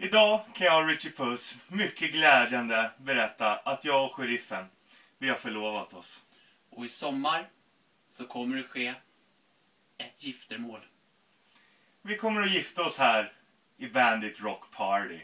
Idag kan jag och Richie Puss mycket glädjande berätta att jag och sheriffen, vi har förlovat oss. Och i sommar så kommer det ske ett giftermål. Vi kommer att gifta oss här i Bandit Rock Party.